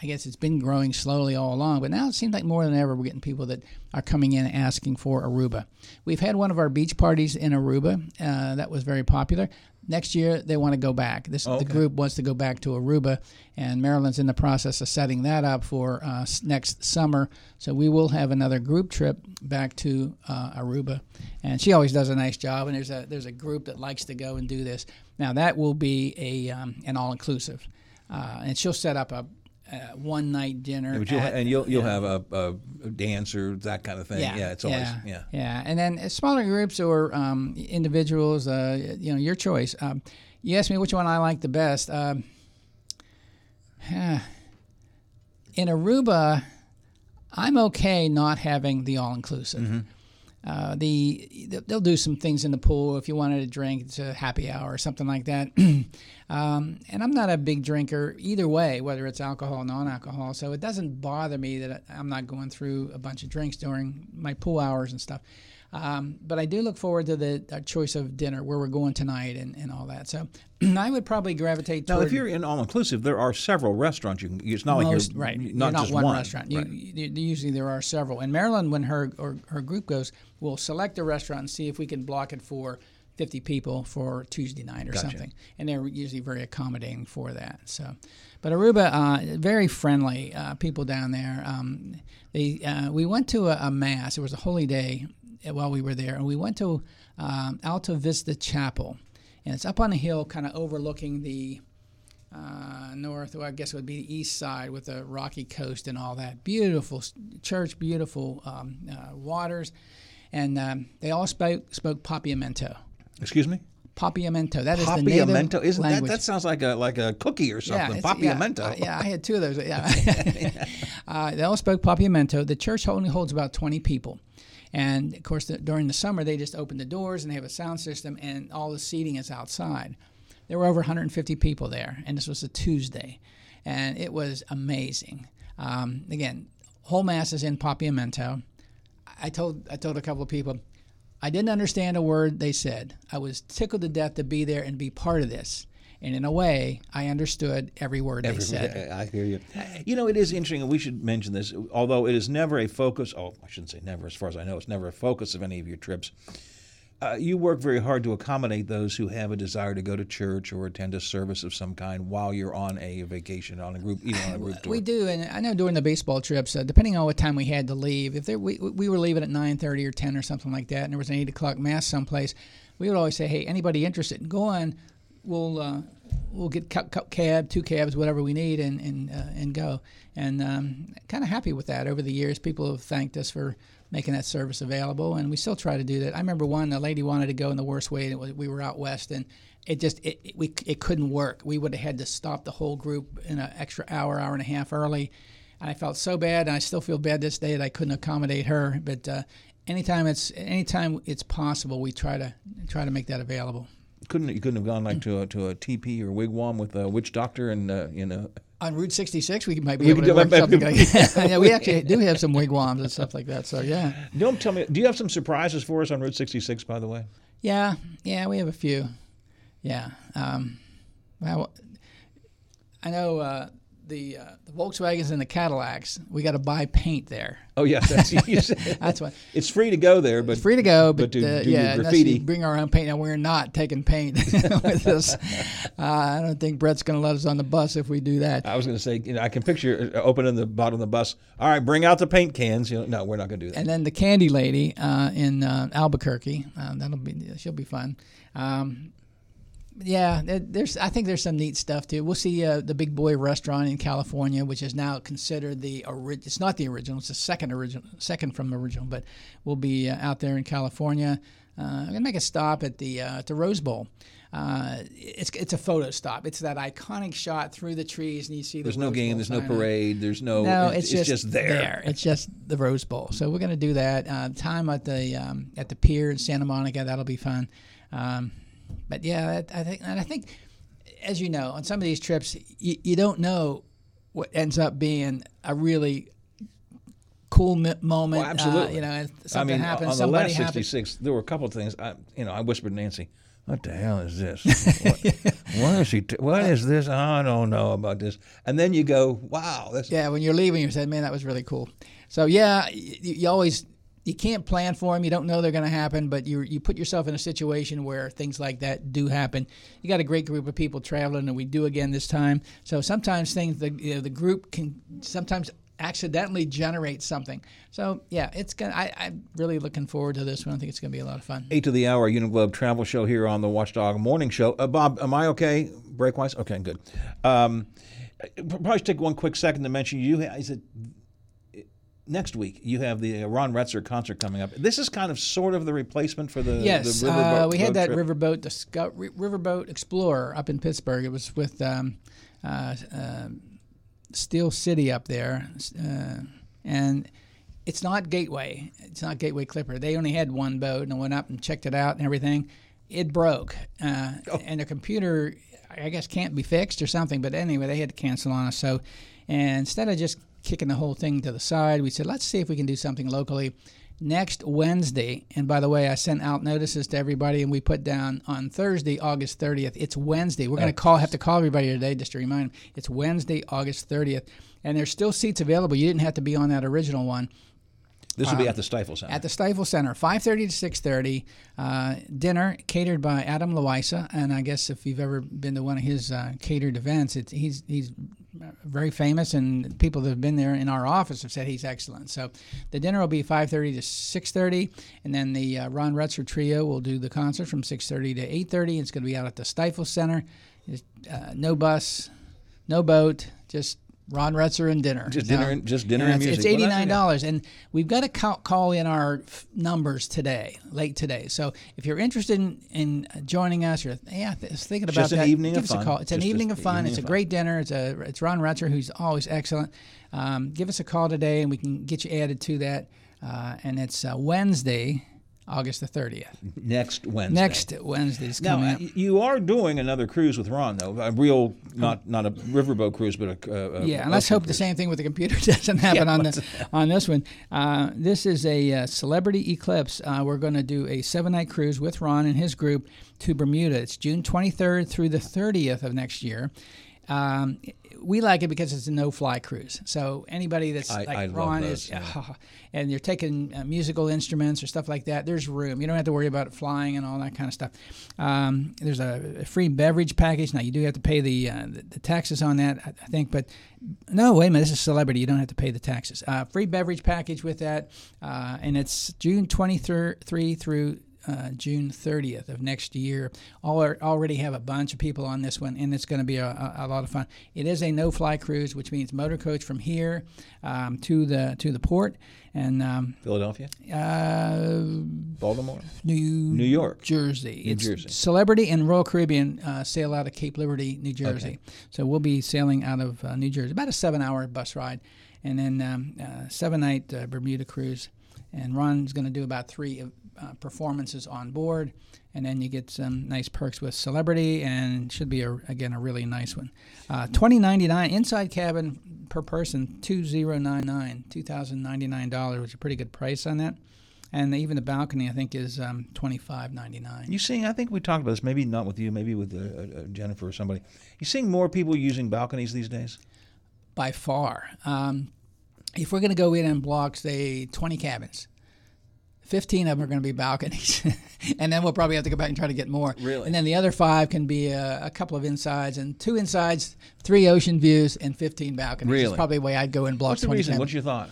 I guess it's been growing slowly all along, but now it seems like more than ever we're getting people that are coming in asking for Aruba. We've had one of our beach parties in Aruba uh, that was very popular. Next year they want to go back. This Okay. the group wants to go back to Aruba, and Marilyn's in the process of setting that up for uh, next summer. So we will have another group trip back to uh, Aruba, and she always does a nice job. And there's a there's a group that likes to go and do this. Now that will be a um, an all inclusive, uh, and she'll set up a. Uh, one night dinner, Yeah, you'll, at- and you'll you'll yeah. have a, a dance or that kind of thing. Yeah, it's always yeah, yeah. yeah. And then smaller groups or um, individuals, uh, you know, your choice. Um, you asked me which one I like the best. Um, in Aruba, I'm okay not having the all inclusive. Uh, the they'll do some things in the pool if you wanted a drink. It's a happy hour or something like that. um, and I'm not a big drinker either way, whether it's alcohol or non-alcohol. So it doesn't bother me that I'm not going through a bunch of drinks during my pool hours and stuff. Um, but I do look forward to the choice of dinner, where we're going tonight, and, and all that. So I would probably gravitate Now, if you're in all inclusive, there are several restaurants you can. It's not most, like you're right. not You're not just one, one restaurant. You, Right. you- usually there are several. And Marilyn, when her or her group goes, will select a restaurant and see if we can block it for 50 people for Tuesday night or Gotcha. something. And they're usually very accommodating for that. So, but Aruba, uh, very friendly uh, people down there. Um, they uh, we went to a, a mass. It was a holy day while we were there, and we went to um, Alta Vista Chapel, and it's up on a hill, kind of overlooking the uh, north, well, I guess it would be the east side with the rocky coast and all that. Beautiful church, beautiful um, uh, waters, and um, they all spoke spoke Papiamento. Excuse me. Papiamento. That is the native Papiamento, isn't that? language. That sounds like a like a cookie or something. yeah, Papiamento. uh, Yeah, I had two of those. Yeah, uh, they all spoke Papiamento. The church only holds about twenty people, and of course, the, during the summer they just open the doors and they have a sound system, and all the seating is outside. There were over 150 people there, and this was a Tuesday, and it was amazing. Um, again, whole mass is in Papiamento. I told I told a couple of people, I didn't understand a word they said. I was tickled to death to be there and be part of this. And in a way, I understood every word they Every- said. I hear you. You know, it is interesting, and we should mention this. Although it is never a focus. Oh, I shouldn't say never. As far as I know, it's never a focus of any of your trips. Uh, you work very hard to accommodate those who have a desire to go to church or attend a service of some kind while you're on a vacation, on a group, even on a group tour. We do, and I know during the baseball trips, uh, depending on what time we had to leave, if there, we we were leaving at nine thirty or ten or something like that, and there was an eight o'clock mass someplace, we would always say, "Hey, anybody interested in going, we'll uh, we'll get ca- ca- cab, two cabs, whatever we need, and and uh, and go." And um, kind of happy with that. Over the years, people have thanked us for making that service available, and we still try to do that. I remember one, a lady wanted to go in the worst way, and was, we were out west, and it just it, it, we it couldn't work. We would have had to stop the whole group in an extra hour, hour and a half early, and I felt so bad, and I still feel bad this day that I couldn't accommodate her. But uh, anytime it's anytime it's possible, we try to try to make that available. Couldn't you couldn't have gone like to a to a teepee or wigwam with a witch doctor and uh, you know On Route 66, we might be We able to do- work something like that. yeah, we actually do have some wigwams and stuff like that. So yeah, Don't tell me. Do you have some surprises for us on Route 66? By the way, yeah, yeah, we have a few. Yeah. Um, well, I know uh, the uh, the Volkswagens and the Cadillacs. We got to buy paint there. Oh yes, that's, That's what. It's free to go there, but It's free to go, but, to uh, do yeah, graffiti. bring our own paint. Now we're not taking paint with us. Uh, I don't think Brett's going to let us on the bus if we do that. I was going to say, you know, I can picture uh, opening the bottom of the bus. All right, bring out the paint cans. You know, no, we're not going to do that. And then the Candy Lady uh, in uh, Albuquerque. Uh, that'll be she'll be fun. Um, yeah, there's I think there's some neat stuff too. We'll see uh, the Big Boy Restaurant in California, which is now considered the ori- It's not the original; it's the second original, second from the original. But we'll be uh, out there in California. Uh, I'm gonna make a stop at the uh, at the Rose Bowl. Uh, it's it's a photo stop. It's that iconic shot through the trees, and you see the There's no game. Bowl There's no parade. There's no. No, it- it's, just, there. It's just the Rose Bowl. So we're going to do that. Uh, time at the um, at the pier in Santa Monica. That'll be fun. Um, but yeah, that, I think and I think, as you know, on some of these trips, you, you don't know what ends up being a really cool mi- moment. Well, absolutely. Uh, you know, and I something mean, happens. on the last happens. 66, there were a couple of things. I, you know, I whispered to Nancy, "What the hell is this? what, what is he? T- what is this? I don't know about this." And then you go, "Wow, that's Yeah, when you're leaving, you said, "Man, that was really cool." So yeah, you, you always you can't plan for them. You don't know they're going to happen, but you you put yourself in a situation where things like that do happen. You got a great group of people traveling, and we do again this time. So sometimes things the you know, the group can sometimes accidentally generate something. So yeah, it's gonna. I, I'm really looking forward to this one. I think it's going to be a lot of fun. eight to the hour Uniglobe travel show here on the Watchdog Morning Show. Uh, Bob, am I okay? Break wise? Okay, good. Um, probably take one quick second to mention you. Is it next week? You have the uh, Ron Retzer concert coming up. This is kind of sort of the replacement for the yes, The uh, we had that trip. riverboat Disco- Ri- riverboat Explorer up in Pittsburgh. It was with um, uh, uh, Steel City up there, uh, and it's not Gateway. It's not Gateway Clipper. They only had one boat, and I went up and checked it out and everything. It broke, uh, Oh. and the computer, I guess, can't be fixed or something. But anyway, they had to cancel on us. So, and instead of just kicking the whole thing to the side, we said, let's see if we can do something locally next Wednesday. And by the way, I sent out notices to everybody, and we put down on Thursday, August 30th. It's Wednesday. We're going to call, have to call everybody today just to remind them. It's Wednesday, August 30th, and there's still seats available. You didn't have to be on that original one. This will be Um, at the Stifel Center. At the Stifel Center, 5:30 to 6:30. Uh, dinner catered by Adam Loisa, and I guess if you've ever been to one of his uh, catered events, it's, he's he's very famous, and people that have been there in our office have said he's excellent. So, the dinner will be 5:30 to 6:30, and then the uh, Ron Retzer Trio will do the concert from 6:30 to 8:30. It's going to be out at the Stifel Center. Just, uh, no bus, no boat, just Ron Retzer and dinner. Just dinner and- just dinner and music. It's eighty nine dollars, and we've got to call, call in our f- numbers today, late today. So if you're interested in, in joining us, or yeah, th- thinking about Just an that, evening give of us fun. a call. It's an Just a evening of fun. evening It's a fun. great dinner. It's a it's Ron Retzer, who's always excellent. Um, give us a call today, and we can get you added to that. Uh, and it's uh, Wednesday, August the thirtieth. Next Wednesday. Next Wednesday is Now coming uh, up. you are doing another cruise with Ron, though. A real, not not a riverboat cruise, but a, a Yeah, a and let's ocean hope the same thing with the computer doesn't happen Yeah, on let's- the on this one. Uh, this is a uh, celebrity eclipse. Uh, we're going to do a seven night cruise with Ron and his group to Bermuda. It's June 23rd through the 30th of next year. Um, we like it because it's a no fly cruise. So anybody that's I- like I Ron those, is, yeah. and you're taking uh, musical instruments or stuff like that, there's room. You don't have to worry about flying and all that kind of stuff. Um, there's a, a free beverage package. Now you do have to pay the uh, the, the taxes on that, I, I think. But no, wait a minute, this is celebrity. You don't have to pay the taxes. Uh, free beverage package with that, uh, and it's June 23 through uh, June 30th of next year. All already have a bunch of people on this one, and it's going to be a, a, a lot of fun. It is a no-fly cruise, which means motor coach from here um, to the to the port, and um, Philadelphia, uh, Baltimore, New New York, Jersey. New it's Jersey. Celebrity and Royal Caribbean uh, sail out of Cape Liberty, New Jersey. Okay. So we'll be sailing out of uh, New Jersey, about a seven-hour bus ride, and then um, uh, seven-night uh, Bermuda cruise. And Ron's going to do about three uh, performances on board, and then you get some nice perks with Celebrity, and should be a, again a really nice one. Uh, Twenty ninety nine inside cabin per person, two zero nine nine, two thousand ninety nine dollars, which is a pretty good price on that. And even the balcony, I think, is um, twenty five ninety nine. You seeing? I think we talked about this. Maybe not with you. Maybe with uh, uh, Jennifer or somebody. You seeing more people using balconies these days? by far. Um, if we're going to go in and block, say, 20 cabins, 15 of them are going to be balconies. and then we'll probably have to go back and try to get more. Really? And then the other five can be a, a couple of insides and two insides, three ocean views, and 15 balconies. Really? That's probably the way I'd go in block What's the 20 reason? What's your thought?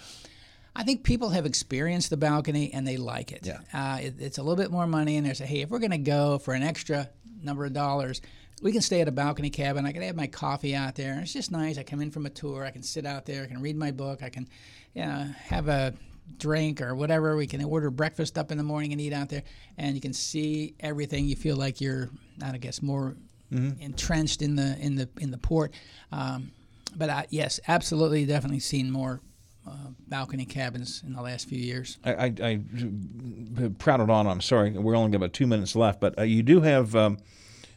I think people have experienced the balcony and they like it. Yeah. Uh, it it's a little bit more money, and they say, hey, if we're going to go for an extra number of dollars, we can stay at a balcony cabin. I can have my coffee out there. It's just nice. I come in from a tour. I can sit out there. I can read my book. I can, you know, have a drink or whatever. We can order breakfast up in the morning and eat out there, and you can see everything. You feel like you're, I guess, more Mhm. entrenched in the in the in the port. Um, but I, yes, absolutely, definitely seen more uh, balcony cabins in the last few years. I, I, I prattled on. I'm sorry. We're only got about two minutes left, but uh, you do have, um,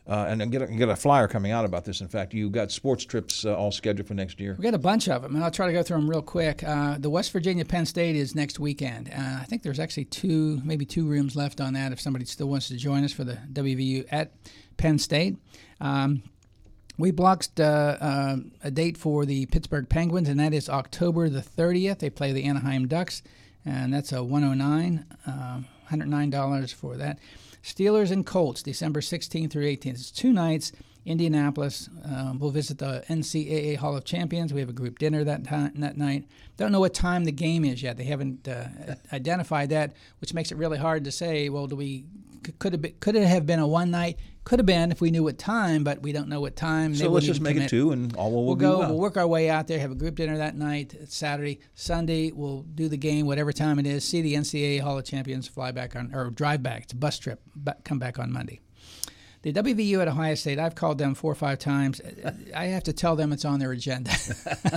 uh, and get a, get a flyer coming out about this. In fact, you got sports trips uh, all scheduled for next year. We got a bunch of them, and I'll try to go through them real quick. Uh, the West Virginia Penn State is next weekend. Uh, I think there's actually two, maybe two rooms left on that if somebody still wants to join us for the WVU at Penn State. Um, we blocked uh, uh, a date for the Pittsburgh Penguins, and that is October the 30th. They play the Anaheim Ducks, and that's a 109, uh, $109 for that. Steelers and Colts, December 16th through 18th. It's two nights. Indianapolis. Um, we'll visit the NCAA Hall of Champions. We have a group dinner that time that night. Don't know what time the game is yet. They haven't uh, identified that, which makes it really hard to say. Well, do we could be, could it have been a one night? Could have been if we knew what time, but we don't know what time. So let's just make it two, and all will we'll go. well. We'll work our way out there. Have a group dinner that night. It's Saturday, Sunday. We'll do the game, whatever time it is. See the NCAA Hall of Champions. Fly back on or drive back. It's a bus trip. But come back on Monday. The WVU at Ohio State, I've called them four or five times. I have to tell them it's on their agenda.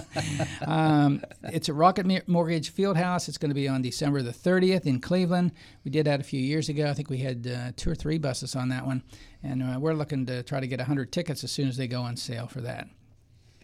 um, it's a Rocket Mo- Mortgage Fieldhouse. It's going to be on December the 30th in Cleveland. We did that a few years ago. I think we had uh, two or three buses on that one. And uh, we're looking to try to get 100 tickets as soon as they go on sale for that.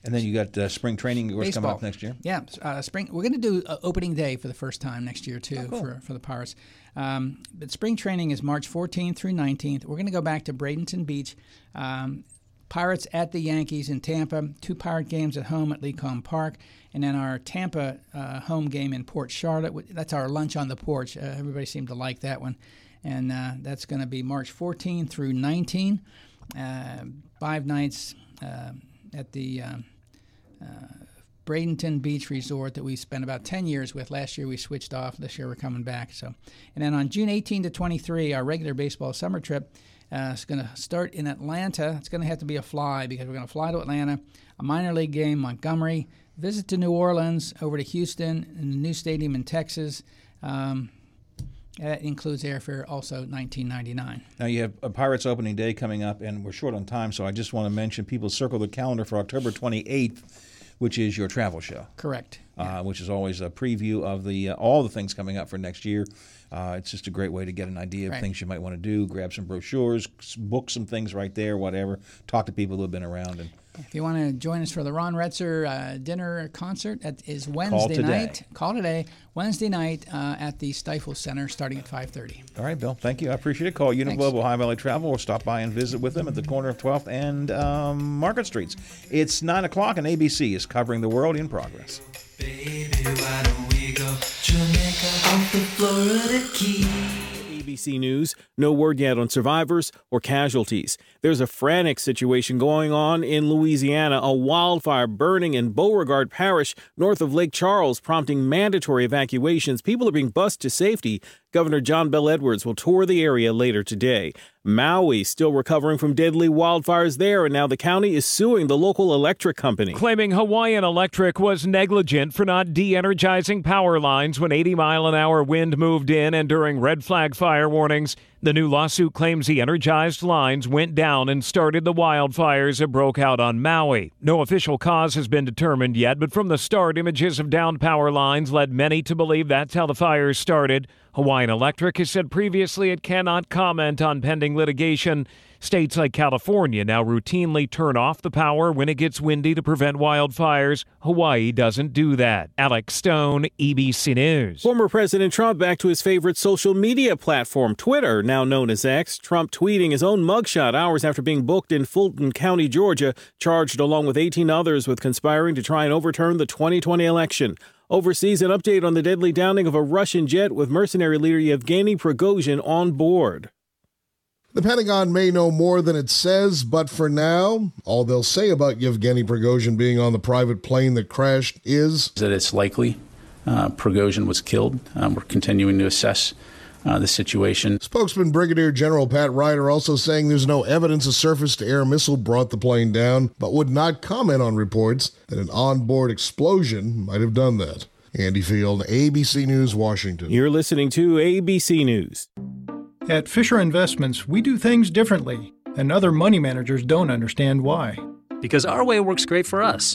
And then you got uh, spring training, course, coming up next year. Yeah, uh, spring. We're going to do uh, opening day for the first time next year too Oh, cool. for, for the Pirates. Um, but spring training is March 14th through 19th. We're going to go back to Bradenton Beach. Um, Pirates at the Yankees in Tampa. Two Pirate games at home at Lecom Park, and then our Tampa uh, home game in Port Charlotte. That's our lunch on the porch. Uh, everybody seemed to like that one, and uh, that's going to be March 14 through 19. Uh, five nights uh, at the. Um, uh, Bradenton Beach Resort that we spent about 10 years with. Last year we switched off. This year we're coming back. So, and then on June 18 to 23, our regular baseball summer trip uh, is going to start in Atlanta. It's going to have to be a fly because we're going to fly to Atlanta, a minor league game, Montgomery, visit to New Orleans, over to Houston, and the new stadium in Texas. Um, that includes airfare, also 1999. Now you have a Pirates opening day coming up, and we're short on time, so I just want to mention people circle the calendar for October 28th, which is your travel show. Correct. Uh, which is always a preview of the uh, all the things coming up for next year. Uh, it's just a great way to get an idea of Right. things you might want to do. Grab some brochures, book some things right there, whatever. Talk to people who have been around, and If you want to join us for the Ron Retzer uh, dinner concert, that is Wednesday today. night. Call today, Wednesday night uh, at the Stifel Center, starting at 5:30. All right, Bill. Thank you. I appreciate it. Call Unit Thanks. Global Ohio Valley Travel or stop by and visit with them at the corner of 12th and um, Market Streets. It's 9 o'clock and ABC is covering the world in progress. ABC News, no word yet on survivors or casualties. There's a frantic situation going on in Louisiana, a wildfire burning in Beauregard Parish north of Lake Charles, prompting mandatory evacuations. People are being bused to safety. Governor John Bell Edwards will tour the area later today. Maui still recovering from deadly wildfires there, and now the county is suing the local electric company. Claiming Hawaiian Electric was negligent for not de energizing power lines when 80 mile an hour wind moved in and during red flag fire warnings. The new lawsuit claims the energized lines went down and started the wildfires that broke out on Maui. No official cause has been determined yet, but from the start, images of downed power lines led many to believe that's how the fires started. Hawaiian Electric has said previously it cannot comment on pending litigation. States like California now routinely turn off the power when it gets windy to prevent wildfires. Hawaii doesn't do that. Alex Stone, ABC News. Former President Trump back to his favorite social media platform, Twitter, now known as X. Trump tweeting his own mugshot hours after being booked in Fulton County, Georgia, charged along with 18 others with conspiring to try and overturn the 2020 election. Overseas, an update on the deadly downing of a Russian jet with mercenary leader Yevgeny Prigozhin on board. The Pentagon may know more than it says, but for now, all they'll say about Yevgeny Prigozhin being on the private plane that crashed is that it's likely uh, Prigozhin was killed. Um, we're continuing to assess uh, the situation. Spokesman Brigadier General Pat Ryder also saying there's no evidence a surface to air missile brought the plane down, but would not comment on reports that an onboard explosion might have done that. Andy Field, ABC News, Washington. You're listening to ABC News. At Fisher Investments, we do things differently, and other money managers don't understand why. Because our way works great for us.